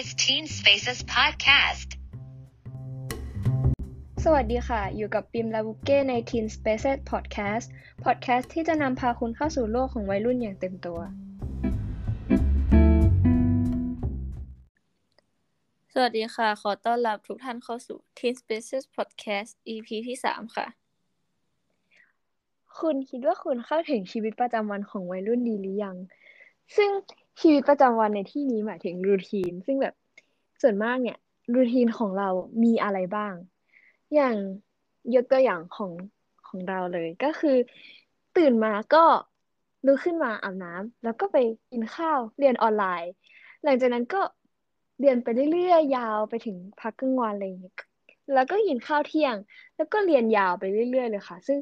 is Teen Spaces Podcast สวัสดีค่ะ อยู่กับปิมลาบุเก้ใน Teen Spaces Podcast Podcast ที่จะนำพาคุณเข้าสู่โลกของวัยรุ่นอย่างเต็มตัว สวัสดีค่ะ ขอต้อนรับทุกท่านเข้าสู่ Teen Spaces Podcast EP ที่สามค่ะ คุณคิดว่าคุณเข้าถึงชีวิตประจำวันของวัยรุ่นดีหรือยัง ซึ่ง ชีวิตประจำวันในที่นี้หมายถึงรูทีน ซึ่งแบบส่วนมากเนี่ยรูทีนของเรามีอะไรบ้าง อย่างยกตัวอย่างของของเราเลยก็คือ ตื่นมาก็ลุกขึ้นมาอาบน้ำแล้วก็ไปกินข้าวเรียนออนไลน์ หลังจากนั้นก็เรียนไปเรื่อยๆยาวไปถึงพักกลางวันอะไรอย่างเงี้ยแล้วก็กินข้าวเที่ยง แล้วก็เรียนยาวไปเรื่อย ๆ เลยค่ะ ซึ่ง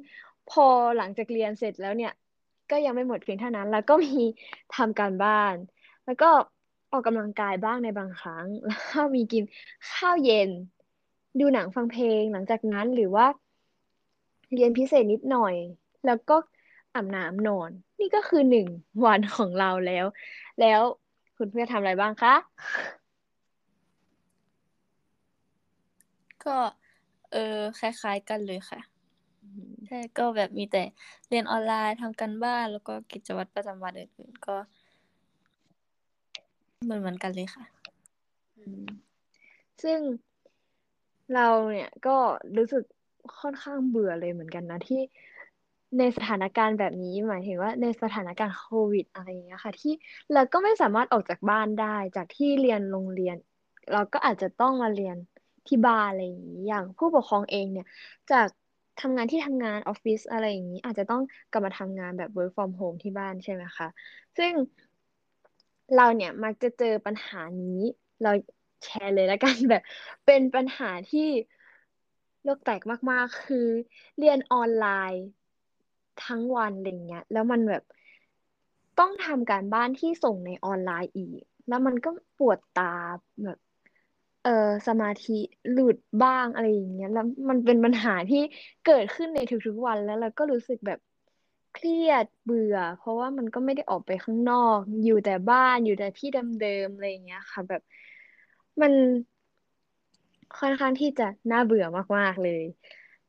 พอหลังจากเรียนเสร็จแล้วเนี่ย ก็ยังไม่หมดเพียงเท่านั้น แล้วก็มีทำการบ้าน แล้วก็ออกกำลังกายบ้างในบางครั้ง แล้วมีกินข้าวเย็น ดูหนังฟังเพลงหลังจากนั้นหรือว่า เรียนพิเศษนิดหน่อย แล้วก็อาบน้ำนอน นี่ก็คือหนึ่งวันของเราแล้ว แล้วคุณเพื่อนทำอะไรบ้างคะ ก็ เออคล้าย ๆ กันเลยค่ะ ช่ก็แบบมีแต่เรียนออนไลน์ทำกันบ้าน แล้วก็กิจวัตรประจำวันอื่นๆก็เหมือนเหมือนกันเลยค่ะ ซึ่งเราเนี่ยก็รู้สึกค่อนข้างเบื่อเลยเหมือนกันนะที่ในสถานการณ์แบบนี้หมายถึงว่าในสถานการณ์โควิดอะไรอย่างเงี้ยค่ะ ที่เราก็ไม่สามารถออกจากบ้านได้ จากที่เรียนโรงเรียน เราก็อาจจะต้องมาเรียนที่บ้านอะไรอย่างนี้อย่างผู้ปกครองเองเนี่ย จาก ทำงานที่ทำงานออฟฟิศอะไรอย่างนี้ อาจจะต้องกลับมาทำงานแบบ work from home ที่บ้านใช่ไหมคะ ซึ่งเราเนี่ยมักจะเจอปัญหานี้เราแชร์เลยแล้วกันแบบเป็นปัญหาที่โลกแตกมากๆ คือเรียนออนไลน์ทั้งวันอะไรเงี้ย แล้วมันแบบต้องทำการบ้านที่ส่งในออนไลน์อีก แล้วมันก็ปวดตาแบบ เออสมาธิหลุดบ้างอะไรอย่างเงี้ยแล้วมันเป็นปัญหาที่เกิดขึ้นในทุกๆวันแล้วเราก็รู้สึกแบบเครียดเบื่อ เพราะว่ามันก็ไม่ได้ออกไปข้างนอก อยู่แต่บ้านอยู่แต่ที่เดิมๆอะไรอย่างเงี้ยค่ะ แบบมันค่อนข้างที่จะน่าเบื่อมากๆเลย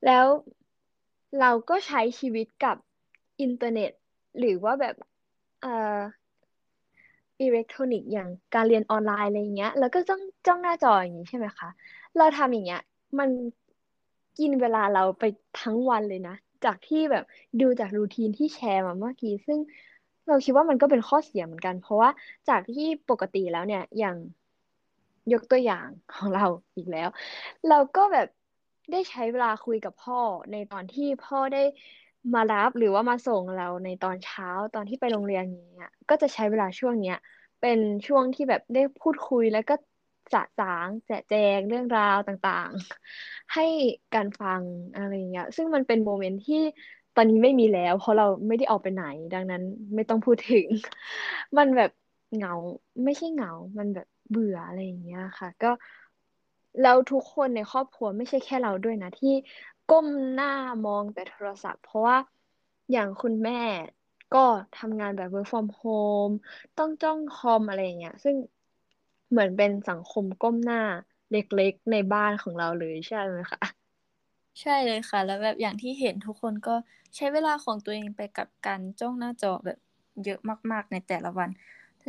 แล้วเราก็ใช้ชีวิตกับอินเทอร์เน็ต หรือว่าแบบเอ่อ อิเล็กทรอนิกส์อย่างการเรียนออนไลน์อะไรอย่างเงี้ย แล้วก็จ้องจ้องหน้าจออย่างนี้ใช่ไหมคะ เราทำอย่างเงี้ย มันกินเวลาเราไปทั้งวันเลยนะ จากที่แบบดูจากรูทีนที่แชร์มาเมื่อกี้ ซึ่งเราคิดว่ามันก็เป็นข้อเสียเหมือนกัน เพราะว่าจากที่ปกติแล้วเนี่ยอย่างยกตัวอย่างของเราอีกแล้ว เราก็แบบได้ใช้เวลาคุยกับพ่อในตอนที่พ่อได้ มารับหรือว่ามาส่งเราในตอนเช้าตอนที่ไปโรงเรียนอย่างเงี้ยก็จะใช้เวลาช่วงเนี้ย เป็นช่วงที่แบบได้พูดคุยแล้วก็สะสางแจแจงเรื่องราวต่างๆ ให้การฟังอะไรเงี้ย ซึ่งมันเป็นโมเมนต์ที่ตอนนี้ไม่มีแล้ว เพราะเราไม่ได้ออกไปไหน ดังนั้นไม่ต้องพูดถึง มันแบบเหงาไม่ใช่เหงา มันแบบเบื่ออะไรอย่างเงี้ยค่ะ ก็แล้วทุกคนในครอบครัวไม่ใช่แค่เราด้วยนะที่ ก้มหน้ามองแต่โทรศัพท์ เพราะว่าอย่างคุณแม่ก็ทำงานแบบ work from home ต้องจ้องคอมอะไรอย่างเงี้ย ซึ่งเหมือนเป็นสังคมก้มหน้าเล็กๆในบ้านของเราเลยใช่ไหมคะใช่เลยค่ะ แล้วแบบอย่างที่เห็นทุกคนก็ใช้เวลาของตัวเองไปกับการจ้องหน้าจอแบบเยอะมากๆในแต่ละวัน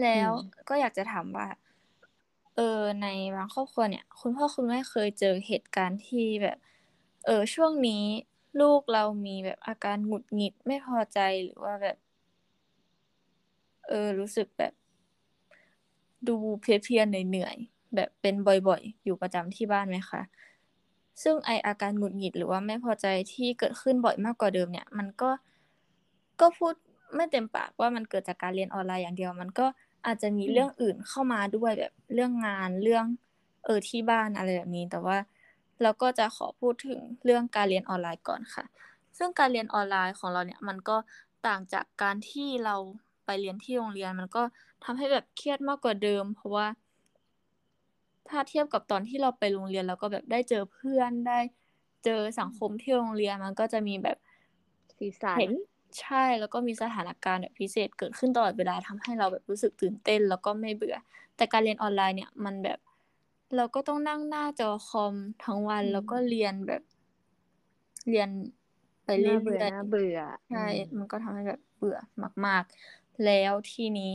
แล้วก็อยากจะถามว่า เออในบางครอบครัวเนี่ย คุณพ่อคุณแม่เคยเจอเหตุการณ์ที่แบบ เออช่วงนี้ลูกเรามีแบบอาการหงุดหงิดไม่พอใจหรือว่าแบบ เออ รู้สึกแบบ ดูเพลียๆเหนื่อยๆแบบเป็นบ่อยๆ อยู่ประจำที่บ้านไหมคะซึ่งไออาการหงุดหงิดหรือว่าไม่พอใจที่เกิดขึ้นบ่อยมากกว่าเดิมเนี่ย มันก็ก็พูดไม่เต็มปากว่ามันเกิดจากการเรียนออนไลน์อย่างเดียว มันก็อาจจะมีเรื่องอื่นเข้ามาด้วยแบบเรื่องงานเรื่อง เออที่บ้านอะไรแบบนี้ แต่ว่า เราก็จะขอพูดถึงเรื่องการเรียนออนไลน์ก่อนค่ะ ซึ่งการเรียนออนไลน์ของเราเนี่ยมันก็ต่างจากการที่เราไปเรียนที่โรงเรียนมันก็ทำให้แบบเครียดมากกว่าเดิม เพราะว่า ถ้าเทียบกับตอนที่เราไปโรงเรียนเราก็แบบได้เจอเพื่อนได้เจอสังคมที่โรงเรียนมันก็จะมีแบบสีสันเห็นใช่แล้วก็มีสถานการณ์แบบพิเศษเกิดขึ้นตลอดเวลาทำให้เราแบบรู้สึกตื่นเต้น แล้วก็ไม่เบื่อ แต่การเรียนออนไลน์เนี่ยมันแบบ เราก็ต้องนั่งหน้าจอคอมทั้งวันอืมแล้วก็เรียนแบบ เรียนไปน่าเรื่เบื่ออยน่าเบื่อๆใช่อืมมันก็ทำให้แบบเบื่อมาก ๆ แล้วทีนี้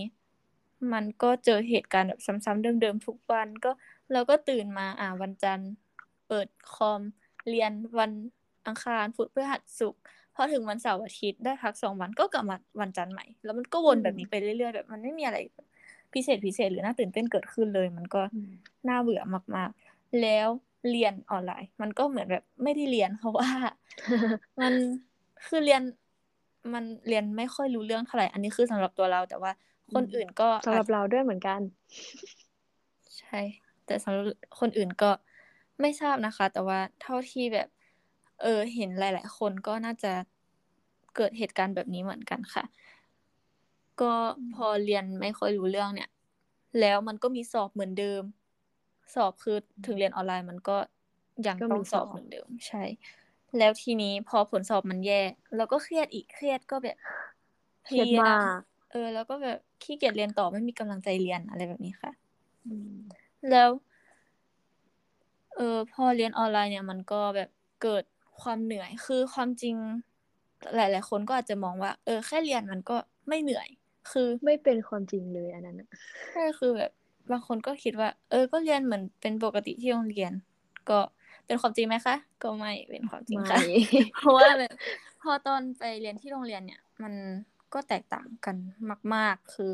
มันก็เจอเหตุการณ์แบบซ้ำๆเดิมๆทุกวันก็เราก็ตื่นมาอ่าวันจันทร์ เปิดคอม เรียนวันอังคารพุธพฤหัสศุกร์พอถึงวันเสาร์อาทิตย์ได้พักสองวันก็กลับมาวันจันทร์ใหม่ แล้วมันก็วนอืมแบบนี้ไปเรื่อยๆแบบมันไม่มีอะไร พิเศษพิเศษหรือน่าตื่นเต้นเกิดขึ้นเลย มันก็อืมน่าเบื่อมากๆ แล้วเรียนออนไลน์ มันก็เหมือนแบบไม่ได้เรียนเพราะว่า มันคือเรียนมันเรียนไม่ค่อยรู้เรื่องเท่าไหร่อันนี้คือสำหรับตัวเรา แต่ว่าคนอืมอื่นก็สำหรับอาจเราด้วยเหมือนกัน ใช่ แต่สำหรับคนอื่นก็ไม่ทราบนะคะ แต่ว่าเท่าที่แบบ เออเห็นหลาย ๆ คนก็น่าจะเกิดเหตุการณ์แบบนี้เหมือนกันค่ะ ก็พอเรียนไม่ค่อยรู้เรื่องเนี่ย แล้วมันก็มีสอบเหมือนเดิม สอบคือถึงเรียนออนไลน์มันก็ยังก็ต้อมีงสสออบบเหมือนเดิมใช่ แล้วทีนี้พอผลสอบมันแย่เราก็เครียดอีกเครียดก็แบบเครียดพยมากเออ แล้วก็แบบขี้เกียจเรียนต่อไม่มีกำลังใจเรียนอะไรแบบนี้ค่ะอืมแล้ว เออพอเรียนออนไลน์เนี่ย มันก็แบบเกิดความเหนื่อยคือความจริง หลาย ๆ คนก็อาจจะมองว่า เออ แค่เรียนมันก็ไม่เหนื่อย คือไม่เป็นความจริงเลยอันนั้นอะใช่คือแบบบางคนก็คิดว่า เออ ก็เรียนเหมือนเป็นปกติที่โรงเรียน ก็เป็นความจริงไหมคะ ก็ไม่เป็นความจริงไม่ค่ะ เพราะว่าแบบพอตอนไปเรียนที่โรงเรียนเนี่ย มันก็แตกต่างกันมาก ๆ คือ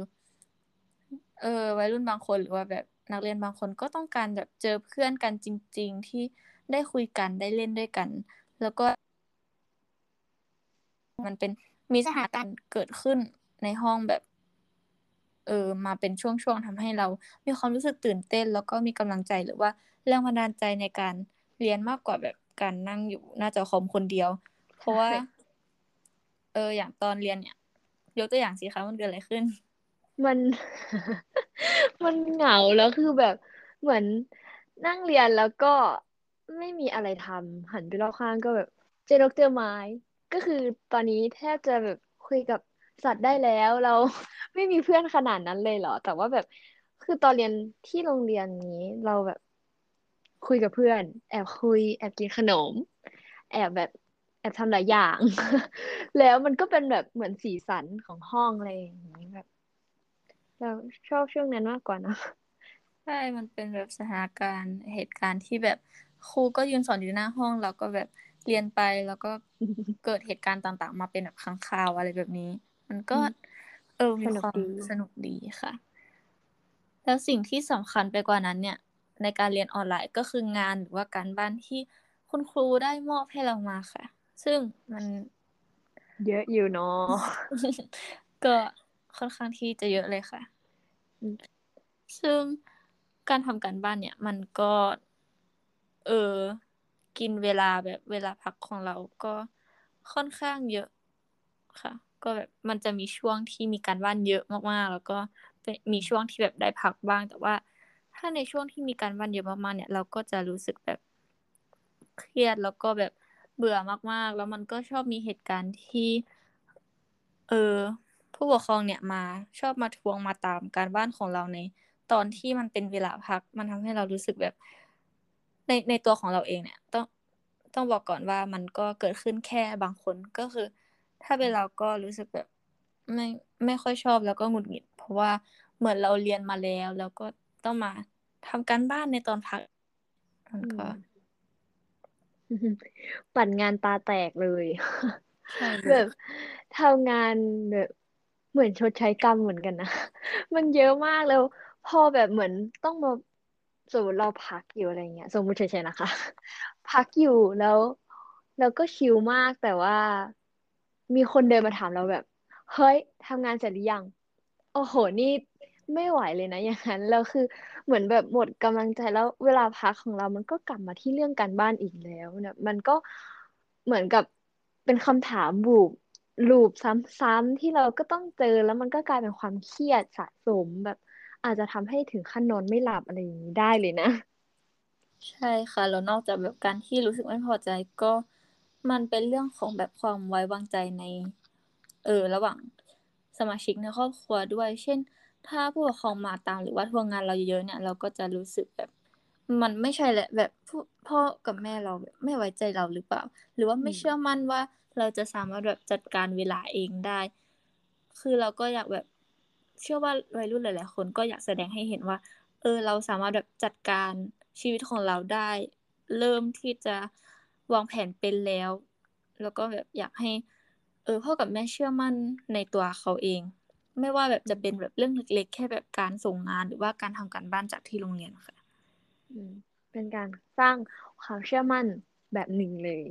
เออวัยรุ่นบางคนหรือว่าแบบนักเรียนบางคนก็ต้องการแบบเจอเพื่อนกันจริง ๆ ที่ได้คุยกันได้เล่นด้วยกัน แล้วก็ มันเป็นมีสถานการณ์เกิดขึ้น ในห้องแบบ เออมาเป็นช่วงๆทำให้เรา มีความรู้สึกตื่นเต้น แล้วก็มีกำลังใจหรือว่าแรงบันดาลใจในการเรียนมากกว่าแบบการนั่งอยู่หน้าจอคอมคนเดียว เพราะว่าใช่เออ อย่างตอนเรียนเนี่ยยกตัวอย่างสิคะมันเกิดอะไรขึ้น มัน มันเหงาแล้วคือแบบเหมือนนั่งเรียนแล้วก็ไม่มีอะไรทำหันไปรอบข้างก็แบบ เจอนกเจอไม้ ก็คือตอนนี้แทบจะแบบคุยกับ สัตว์ได้แล้วเราไม่มีเพื่อนขนาดนั้นเลยเหรอ แต่ว่าแบบคือตอนเรียนที่โรงเรียนนี้เราแบบคุยกับเพื่อน แอบคุย แอบกินขนม แอบแบบแอบทำหลายอย่าง แล้วมันก็เป็นแบบเหมือนสีสันของห้องอะไรอย่างนี้แบบ เราชอบช่วงนั้นมากกว่านะใช่มันเป็นแบบสถานการณ์เหตุการณ์ที่แบบครูก็ยืนสอนอยู่หน้าห้องเราก็แบบเรียนไปแล้วก็เกิดเหตุการณ์ต่าง ๆ มาเป็นแบบค้างคาวอะไรแบบนี้ มันก็อืมเออมีสนุกความดีสนุกดีค่ะ แล้วสิ่งที่สำคัญไปกว่านั้นเนี่ย ในการเรียนออนไลน์ก็คืองานหรือว่าการบ้านที่คุณครูได้มอบให้เรามาค่ะ ซึ่งมันเยอะอยู่เนาะก็ค่อนข้างที่จะเยอะเลยค่ะอืมซึ่งการทำการบ้านเนี่ย มันก็ เออ กินเวลาแบบเวลาพักของเราก็ค่อนข้างเยอะค่ะ ก็แบบมันจะมีช่วงที่มีการบ้านเยอะมากๆ แล้วก็มีช่วงที่แบบได้พักบ้าง แต่ว่า ถ้าในช่วงที่มีการบ้านเยอะมากๆเนี่ย เราก็จะรู้สึกแบบเครียดแล้วก็แบบเบื่อมากๆ แล้วมันก็ชอบมีเหตุการณ์ที่ เออผู้ปกครองเนี่ยมาชอบมาทวงมาตามการบ้านของเราในตอนที่มันเป็นเวลาพัก มันทำให้เรารู้สึกแบบในในตัวของเราเองเนี่ย ต้องต้องบอกก่อนว่ามันก็เกิดขึ้นแค่บางคนก็คือ ถ้าเป็นเราก็รู้สึกแบบไม่ไม่ค่อยชอบแล้วก็หงุดหงิด เพราะว่าเหมือนเราเรียนมาแล้ว แล้วก็ต้องมาทำการบ้านในตอนพักมันก็อืมปั่นงานตาแตกเลยใช่เลแบยบทำงานแบบเหมือนชดใช้กรรมเหมือนกันนะ มันเยอะมากแล้ว พอแบบเหมือนต้องมาสมมติเราพักอยู่อะไรเงี้ย สมมติเฉยๆนะคะ พักอยู่แล้วเราก็ชิลมากแต่ว่า มีคนเดินมาถามเราแบบ เฮ้ยทำงานเสร็จหรือยัง โอ้โห นี่ไม่ไหวเลยนะ อย่างนั้นแล้วคือเหมือนแบบหมดกำลังใจแล้วเวลาพักของเรามันก็กลับมาที่เรื่องการบ้านอีกแล้วเนี่ยมันก็เหมือนกับเป็นคำถามบูบลูปซ้ำๆที่เราก็ต้องเจอแล้วมันก็กลายเป็นความเครียดสะสมแบบ อาจจะทำให้ถึงขั้นนอนไม่หลับอะไรอย่างนี้ได้เลยนะ ใช่ค่ะแล้วนอกจากแบบการที่รู้สึกไม่พอใจก็ มันเป็นเรื่องของแบบความไว้วางใจในเออระหว่างสมาชิกในครอบครัวด้วย เช่น ถ้าผู้ปกครองมาตามหรือว่าทวงงานเราเยอะเนี่ย เราก็จะรู้สึกแบบ มันไม่ใช่แหละแบบพ่อกับแม่เราไม่ไว้ใจเราหรือเปล่า หรือว่าไม่เชื่อมั่นว่าเราจะสามารถแบบจัดการเวลาเองได้ คือเราก็อยากแบบเชื่อว่าวัยรุ่นหลายๆคนก็อยากแสดงให้เห็นว่า เออ เราสามารถแบบจัดการชีวิตของเราได้ เริ่มที่จะ วางแผนเป็นแล้ว แล้วก็แบบอยากให้ เออพ่อกับแม่เชื่อมั่นในตัวเขาเอง ไม่ว่าแบบจะเป็นแบบเรื่องเล็กๆ แค่แบบการส่งงานหรือว่าการทำการบ้านจากที่โรงเรียนค่ะอืมเป็นการสร้างความเชื่อมั่นแบบหนึ่งเลย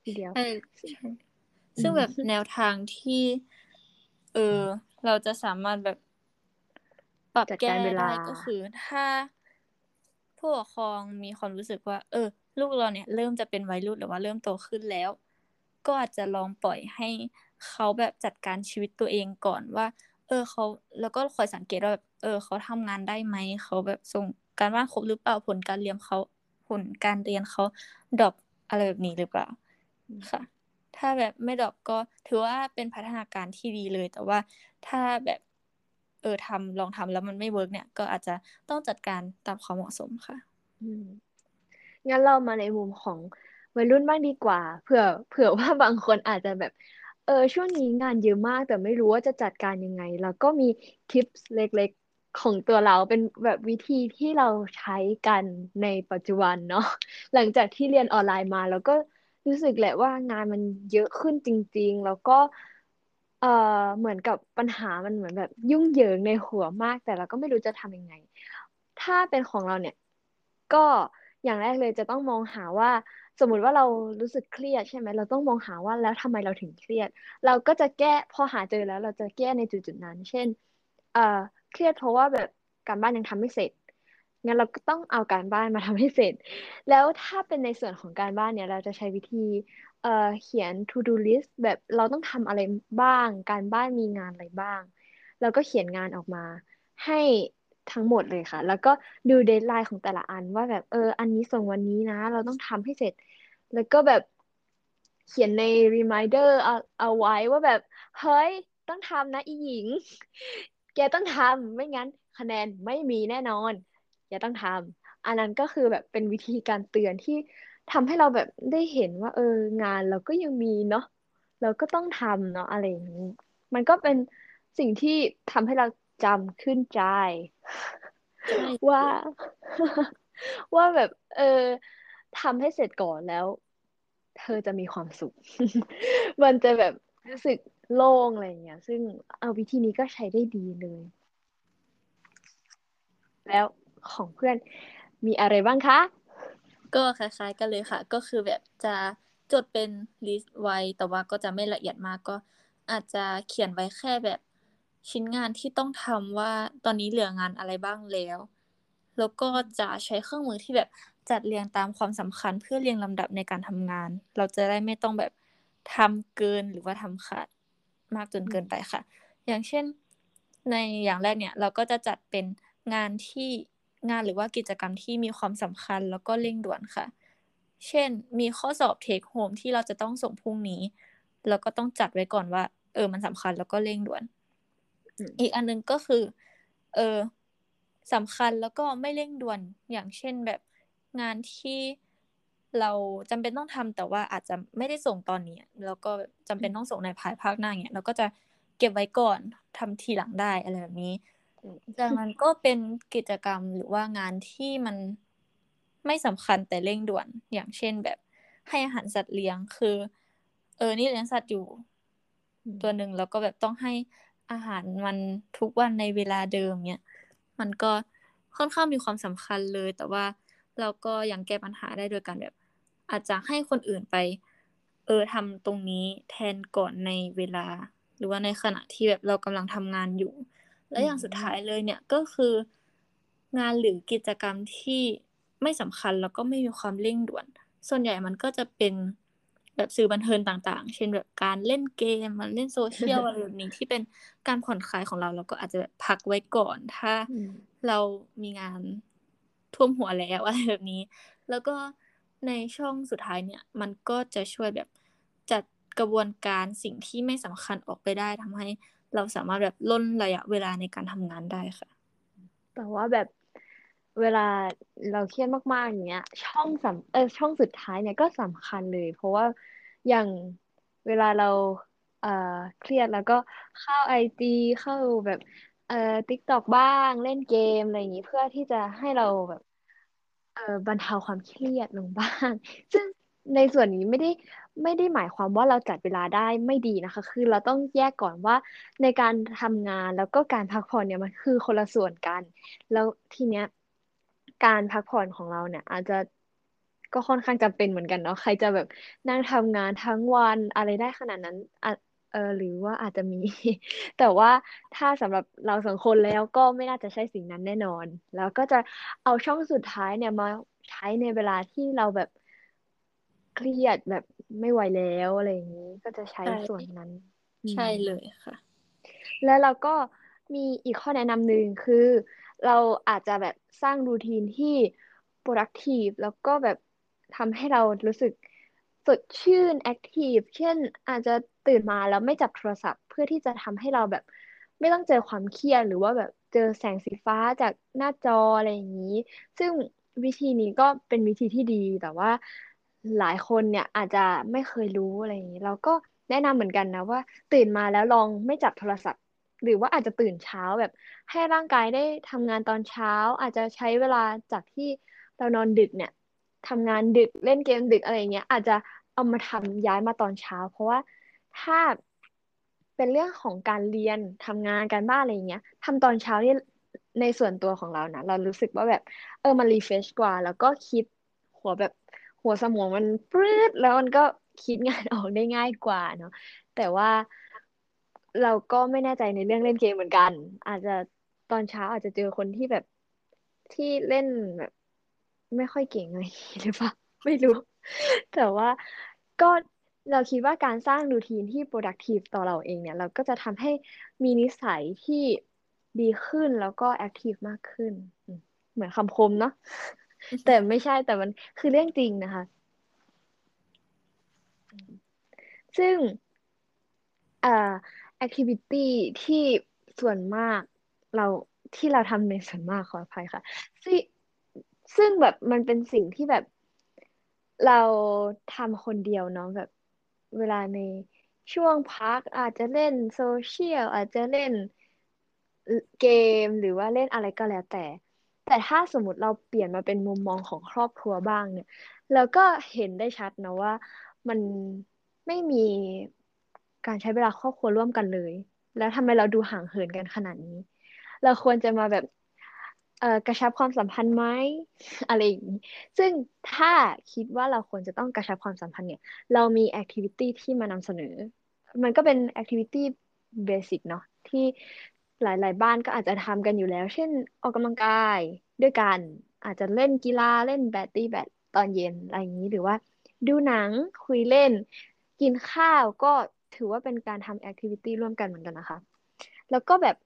ทีเดียวใช่ซึ่งแบบแนวทางที่ เออ เราจะสามารถแบบปรับแก้ได้ก็คือ ถ้าผู้ปกครองมีความรู้สึกว่า เออ ลูกเราเนี่ยเริ่มจะเป็นวัยรุ่นหรือว่าเริ่มโตขึ้นแล้ว ก็อาจจะลองปล่อยให้เขาแบบจัดการชีวิตตัวเองก่อนว่า เออเขาแล้วก็คอยสังเกตว่าแบบเออเขาทำงานได้ไหมเขาแบบส่งการบ้านครบหรือเปล่าผลการเรียนเขาผลการเรียนเขา drop อะไรแบบนี้หรือเปล่าค่ะ ถ้าแบบไม่ drop ก็ถือว่าเป็นพัฒนาการที่ดีเลย แต่ว่าถ้าแบบเออทำลองทำแล้วมันไม่ work เนี่ย ก็อาจจะต้องจัดการตามความเหมาะสมค่ะ อืม งั้นเรามาในมุมของวัยรุ่นบ้างดีกว่า เผื่อเผื่อว่าบางคนอาจจะแบบ เออช่วงนี้งานเยอะมากแต่ไม่รู้ว่าจะจัดการยังไงแล้วก็มีทิปส์เล็กๆของตัวเราเป็นแบบวิธีที่เราใช้กันในปัจจุบันเนาะหลังจากที่เรียนออนไลน์มาแล้วก็รู้สึกแหละว่างานมันเยอะขึ้นจริง ๆ แล้วก็เออเหมือนกับปัญหามันเหมือนแบบยุ่งเหยิงในหัวมาก แต่เราก็ไม่รู้จะทำยังไง ถ้าเป็นของเราเนี่ยก็ อย่างแรกเลยจะต้องมองหาว่า สมมุติว่าเรารู้สึกเครียดใช่ไหมเราต้องมองหาว่าแล้วทำไมเราถึงเครียด เราก็จะแก้พอหาเจอแล้ว เราจะแก้ในจุดๆนั้น เช่น เอ่อเครียดเพราะว่าแบบการบ้านยังทำไม่เสร็จงั้นเราก็ต้องเอาการบ้านมาทำให้เสร็จ แล้วถ้าเป็นในส่วนของการบ้านเนี่ย เราจะใช้วิธีเอ่อเขียน to do list แบบเราต้องทำอะไรบ้าง การบ้านมีงานอะไรบ้าง แล้วก็เขียนงานออกมา ให้ ทั้งหมดเลยค่ะ แล้วก็ดูเดทไลน์ของแต่ละอันว่าแบบเออ อันนี้ส่งวันนี้นะ เราต้องทำให้เสร็จ แล้วก็แบบเขียนใน reminder เอาเอาไว้ว่าแบบเฮ้ยต้องทำนะอีหญิง แกต้องทำไม่งั้น คะแนนไม่มีแน่นอนแกต้องทำอันนั้นก็คือแบบเป็นวิธีการเตือนที่ทำให้เราแบบได้เห็นว่า เอองานเราก็ยังมีเนาะเราก็ต้องทำเนาะอะไรอย่างนี้มันก็เป็นสิ่งที่ทำให้เรา จำขึ้นใจ ว่า ว่าแบบ เออทำให้เสร็จก่อนแล้ว เธอจะมีความสุข มันจะแบบรู้สึกโล่งอะไรอย่างเงี้ย ซึ่งเอาวิธีนี้ก็ใช้ได้ดีเลย แล้วของเพื่อนมีอะไรบ้างคะ ก็คล้ายๆกันเลยค่ะ ก็คือแบบจะจดเป็นลิสต์ไว้ แต่ว่าก็จะไม่ละเอียดมากก็อาจจะเขียนไว้แค่แบบ ชิ้นงานที่ต้องทำว่าตอนนี้เหลืองานอะไรบ้างแล้ว แล้วก็จะใช้เครื่องมือที่แบบจัดเรียงตามความสำคัญเพื่อเรียงลำดับในการทำงาน เราจะได้ไม่ต้องแบบทำเกินหรือว่าทำขาดมากจนเกินไปค่ะ อย่างเช่นในอย่างแรกเนี่ยเราก็จะจัดเป็นงานที่งานหรือว่ากิจกรรมที่มีความสำคัญแล้วก็เร่งด่วนค่ะ เช่น มีข้อสอบเทคโฮมที่เราจะต้องส่งพรุ่งนี้เราก็ต้องจัดไว้ก่อนว่า เออมันสำคัญแล้วก็เร่งด่วน อีกอันนึงก็คือ เออสำคัญแล้วก็ไม่เร่งด่วนอย่างเช่นแบบงานที่เราจำเป็นต้องทำแต่ว่าอาจจะไม่ได้ส่งตอนนี้ แล้วก็จำเป็นต้องส่งในภายภาคหน้าเนี่ยเราก็จะเก็บไว้ก่อนทำทีหลังได้อะไรแบบนี้จากนั้นก็เป็นกิจกรรมหรือว่างานที่มันไม่สำคัญแต่เร่งด่วนอย่างเช่นแบบให้อาหารสัตว์เลี้ยงคือ เออนี่เลี้ยงสัตว์อยู่ ตัวหนึ่งแล้วก็แบบต้องให้ อาหารมันทุกวันในเวลาเดิมเนี่ยมันก็ค่อนข้างมีความสำคัญเลย แต่ว่าเราก็ยังแก้ปัญหาได้โดยการแบบ อาจจะให้คนอื่นไป เออทำตรงนี้แทนก่อนในเวลา หรือว่าในขณะที่แบบเรากำลังทำงานอยู่ และอย่างสุดท้ายเลยเนี่ยก็คืองานหรือกิจกรรมที่ไม่สำคัญแล้วก็ไม่มีความเร่งด่วน ส่วนใหญ่มันก็จะเป็น แบบสื่อบันเทิงต่าง ๆ เช่นแบบการเล่นเกมมันเล่นโซเชียลอะไรแบบนี้ที่เป็นการผ่อนคลายของเราเราก็อาจจะแบบพักไว้ก่อน ถ้าเรามีงานท่วมหัวแล้วอะไรแบบนี้ แล้วก็ในช่องสุดท้ายเนี่ย มันก็จะช่วยแบบจัดกระบวนการสิ่งที่ไม่สำคัญออกไปได้ทำให้เราสามารถแบบล่นระยะเวลาในการทำงานได้ค่ะแต่ว่าแบบ เวลาเราเครียดมากๆอย่างเงี้ย ช่องสำเออช่องสุดท้ายเนี่ยก็สำคัญเลย เพราะว่าอย่างเวลาเราเอ่อเครียดแล้วก็เข้า IG เข้าแบบเอ่อ TikTok บ้างเล่นเกมอะไรอย่างงี้เพื่อที่จะให้เราแบบเอ่อบรรเทาความเครียดลงบ้าง ซึ่งในส่วนนี้ไม่ได้ไม่ได้หมายความว่าเราจัดเวลาได้ไม่ดีนะคะ คือเราต้องแยกก่อนว่าในการทำงานแล้วก็การพักผ่อนเนี่ยมันคือคนละส่วนกัน แล้วทีเนี้ย การพักผ่อนของเราเนี่ย อาจจะก็ค่อนข้างจำเป็นเหมือนกันเนาะใครจะแบบนั่งทำงานทั้งวันอะไรได้ขนาดนั้นอะเออหรือว่าอาจจะมี แต่ว่าถ้าสำหรับเราสองคนแล้วก็ไม่น่าจะใช่สิ่งนั้นแน่นอน แล้วก็จะเอาช่องสุดท้ายเนี่ยมาใช้ในเวลาที่เราแบบเครียดแบบไม่ไหวแล้วอะไรอย่างนี้ ก็จะใช้ใช่ส่วนนั้น ใช่เลยค่ะ แล้วเราก็มีอีกข้อแนะนำหนึ่งคือ เราอาจจะแบบสร้างรูทีนที่ productive แล้วก็แบบทำให้เรารู้สึกสดชื่น active เช่นอาจจะตื่นมาแล้วไม่จับโทรศัพท์ เพื่อที่จะทำให้เราแบบ ไม่ต้องเจอความเครียดหรือว่าแบบเจอแสงสีฟ้าจากหน้าจออะไรอย่างนี้ ซึ่งวิธีนี้ก็เป็นวิธีที่ดีแต่ว่าหลายคนเนี่ยอาจจะไม่เคยรู้อะไรอย่างนี้ เราก็แนะนำเหมือนกันนะว่า ตื่นมาแล้วลองไม่จับโทรศัพท์ หรือว่าอาจจะตื่นเช้าแบบ ให้ร่างกายได้ทำงานตอนเช้า อาจจะใช้เวลาจากที่เรานอนดึกเนี่ยทำงานดึกเล่นเกมดึกอะไรเงี้ยอาจจะเอามาทำย้ายมาตอนเช้า เพราะว่าถ้าเป็นเรื่องของการเรียนทำงานการบ้านอะไรเงี้ยทำตอนเช้านี่ในส่วนตัวของเรานะเรารู้สึกว่าแบบ เออมันรีเฟชกว่า แล้วก็คิดหัวแบบหัวสมองมันปรื้ดแล้วมันก็คิดงานออกได้ง่ายกว่าเนาะแต่ว่า เราก็ไม่แน่ใจในเรื่องเล่นเกมเหมือนกัน อาจจะตอนเช้าอาจจะเจอคนที่แบบที่เล่นแบบไม่ค่อยเก่งอะไรอย่างงี้หรือเปล่าไม่รู้ แต่ว่าก็เราคิดว่าการสร้างรูทีนที่ productive ต่อเราเองเนี่ย เราก็จะทำให้มีนิสัยที่ดีขึ้นแล้วก็ active มากขึ้น เหมือนคำคมเนาะแต่ไม่ใช่แต่มันคือเรื่องจริงนะคะ ซึ่งอ่า activity ที่ส่วนมากเราที่เราทำในส่วนมากขออภัยค่ะ ซึ่งซึ่งแบบมันเป็นสิ่งที่แบบเราทำคนเดียวเนาะแบบเวลาในช่วงพักอาจจะเล่นโซเชียลอาจจะเล่นเกมหรือว่าเล่นอะไรก็แล้วแต่ แต่ถ้าสมมติเราเปลี่ยนมาเป็นมุมมองของครอบครัวบ้างเนี่ยเราก็เห็นได้ชัดนะว่ามันไม่มี การใช้เวลาครอบครัวร่วมกันเลย แล้วทำไมเราดูห่างเหินกันขนาดนี้ เราควรจะมาแบบเอ่อกระชับความสัมพันธ์ไหมอะไรอย่างนี้ ซึ่งถ้าคิดว่าเราควรจะต้องกระชับความสัมพันธ์เนี่ย เรามี activity ที่มานำเสนอ มันก็เป็น activity basic เนาะที่หลาย ๆ บ้านก็อาจจะทำกันอยู่แล้ว เช่นออกกำลังกายด้วยกัน อาจจะเล่นกีฬาเล่นแบดตีแบดตอนเย็นอะไรอย่างนี้หรือว่า ดูหนังคุยเล่น กินข้าวก็ ถือว่าเป็นการทำ activity ร่วมกันเหมือนกันนะคะ แล้วก็แบบ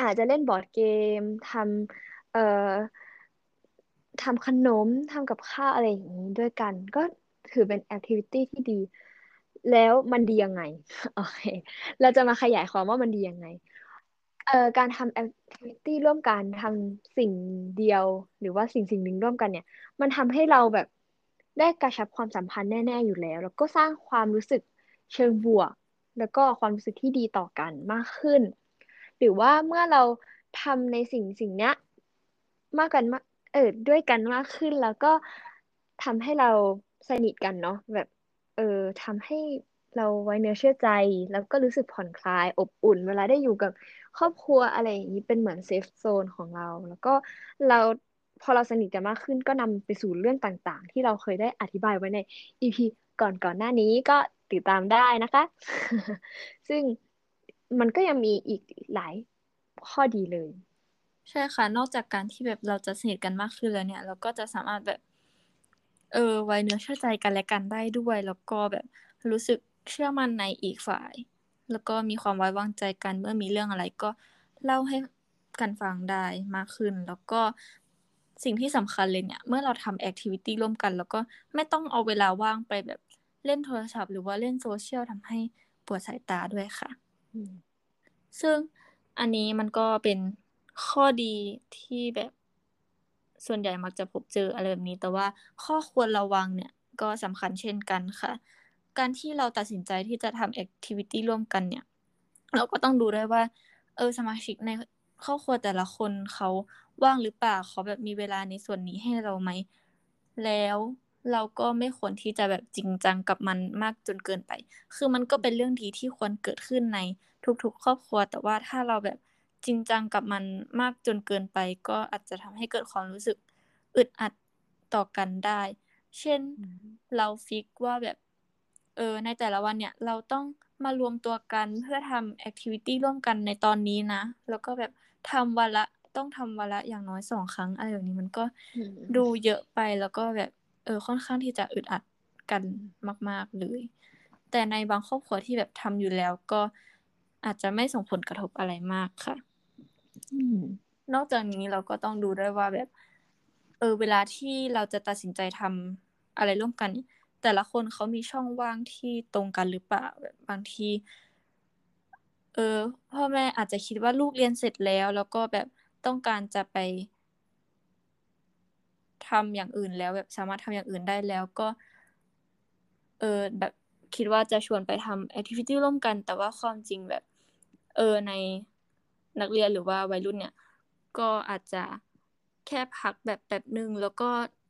อาจจะเล่น board game ทำเอ่อทำขนมทำกับข้าวอะไรอย่างนี้ด้วยกัน ก็ถือเป็น activity ที่ดี แล้วมันดียังไงโอเคเราจะมาขยายความว่ามันดียังไงเอ่อการทำ activity ร่วมกันทำสิ่งเดียว หรือว่าสิ่งสิ่งหนึ่งร่วมกันเนี่ย มันทำให้เราแบบได้กระชับความสัมพันธ์แน่ ๆ อยู่แล้ว แล้วก็สร้างความรู้สึก เชิงบวก แล้วก็ความรู้สึกที่ดีต่อกันมากขึ้น หรือว่าเมื่อเราทำในสิ่งสิ่งเนี้ยมากกันมากเออด้วยกันมากขึ้นแล้วก็ทำให้เราสนิทกันเนาะแบบเออทำให้เราไว้เนื้อเชื่อใจ แล้วก็รู้สึกผ่อนคลายอบอุ่น เวลาได้อยู่กับครอบครัวอะไรอย่างนี้เป็นเหมือน safe zone ของเรา แล้วก็เราพอเราสนิทกันมากขึ้นก็นำไปสู่เรื่องต่างๆ ที่เราเคยได้อธิบายไว้ใน EP ก่อนก่อนหน้านี้ก็ติดตามได้นะคะ ซึ่งมันก็ยังมีอีกหลายข้อดีเลย ใช่ค่ะ นอกจากการที่แบบเราจะสนิทกันมากขึ้นแล้วเนี่ย เราก็จะสามารถแบบ เออไว้เนื้อเชื่อใจกันและกันได้ด้วย แล้วก็แบบรู้สึกเชื่อมั่นในอีกฝ่าย แล้วก็มีความไว้วางใจกันเมื่อมีเรื่องอะไรก็เล่าให้กันฟังได้มากขึ้น แล้วก็สิ่งที่สำคัญเลยเนี่ย เมื่อเราทำ activity ร่วมกัน แล้วก็ไม่ต้องเอาเวลาว่างไปแบบ เล่นโทรศัพท์หรือว่าเล่นโซเชียลทำให้ปวดสายตาด้วยค่ะอืมซึ่งอันนี้มันก็เป็นข้อดีที่แบบส่วนใหญ่มักจะพบเจออะไรแบบนี้ แต่ว่าข้อควรระวังเนี่ยก็สำคัญเช่นกันค่ะ การที่เราตัดสินใจที่จะทำ activity ร่วมกันเนี่ย เราก็ต้องดูด้วยว่า เออสมาชิกในครอบครัวแต่ละคนเขาว่างหรือเปล่าเขาแบบมีเวลาในส่วนนี้ให้เราไหม แล้ว เราก็ไม่ควรที่จะแบบจริงจังกับมันมากจนเกินไป คือมันก็เป็นเรื่องดีที่ควรเกิดขึ้นในทุกๆ ครอบครัว แต่ว่าถ้าเราแบบจริงจังกับมันมากจนเกินไป ก็อาจจะทำให้เกิดความรู้สึกอึดอัดต่อกันได้ เช่นอืมเราฟิกว่าแบบเออในแต่ละวันเนี่ยเราต้องมารวมตัวกันเพื่อทำแอคทิวิตี้ร่วมกันในตอนนี้นะ แล้วก็แบบทำวันละต้องทำวันละอย่างน้อยสองครั้งอะไรแบบนี้มันก็อืมดูเยอะไปแล้วก็แบบ เออค่อนข้างที่จะอึดอัดกันมาก ๆเลย แต่ในบางครอบครัวที่แบบทำอยู่แล้วก็อาจจะไม่ส่งผลกระทบอะไรมากค่ะอืมนอกจากนี้เราก็ต้องดูด้วยว่าแบบ เออ เวลาที่เราจะตัดสินใจทำอะไรร่วมกันเนี่ยแต่ละคนเขามีช่องว่างที่ตรงกันหรือเปล่าแบบบางทีเออพ่อแม่อาจจะคิดว่าลูกเรียนเสร็จแล้ว แล้วก็แบบต้องการจะไป ทำอย่างอื่นแล้ว แบบสามารถทำอย่างอื่นได้แล้วก็ เออแบบคิดว่าจะชวนไปทำแอคทิวิตี้ร่วมกัน แต่ว่าความจริงแบบ เออในนักเรียนหรือว่าวัยรุ่นเนี่ย ก็อาจจะแค่พักแบบแบบหนึ่งแล้วก็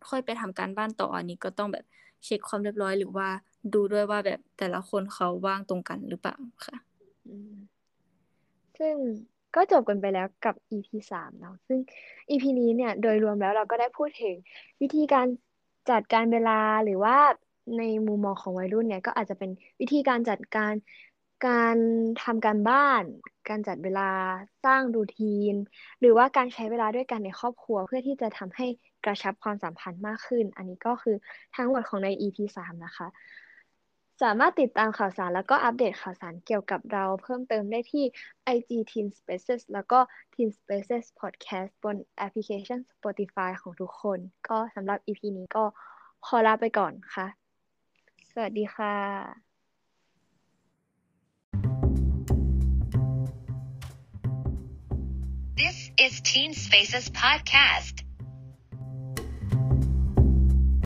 ค่อยไปทำการบ้านต่ออันนี้ก็ต้องแบบเช็คความเรียบร้อยหรือว่าดูด้วยว่าแบบแต่ละคนเขาว่างตรงกันหรือเปล่าค่ะซึ่ง ก็จบกันไปแล้วกับ EP สามเนาะซึ่ง EP นี้เนี่ยโดยรวมแล้วเราก็ได้พูดถึงวิธีการจัดการเวลาหรือว่าในมุมมองของวัยรุ่นเนี่ยก็อาจจะเป็นวิธีการจัดการการทำการบ้าน การจัดเวลาสร้างรูทีน หรือว่าการใช้เวลาด้วยกันในครอบครัว เพื่อที่จะทำให้กระชับความสัมพันธ์มากขึ้น อันนี้ก็คือทั้งหมดของใน EP สามนะคะ สามารถติดตามข่าวสารแล้วก็อัปเดตข่าวสารเกี่ยวกับเราเพิ่มเติมได้ที่ IG Teen Spaces แล้วก็ Teen Spaces Podcast บนแอปพลิเคชัน Spotify ของทุกคน ก็สำหรับ EP นี้ก็ขอลาไปก่อนค่ะ สวัสดีค่ะ This is Teen Spaces Podcast.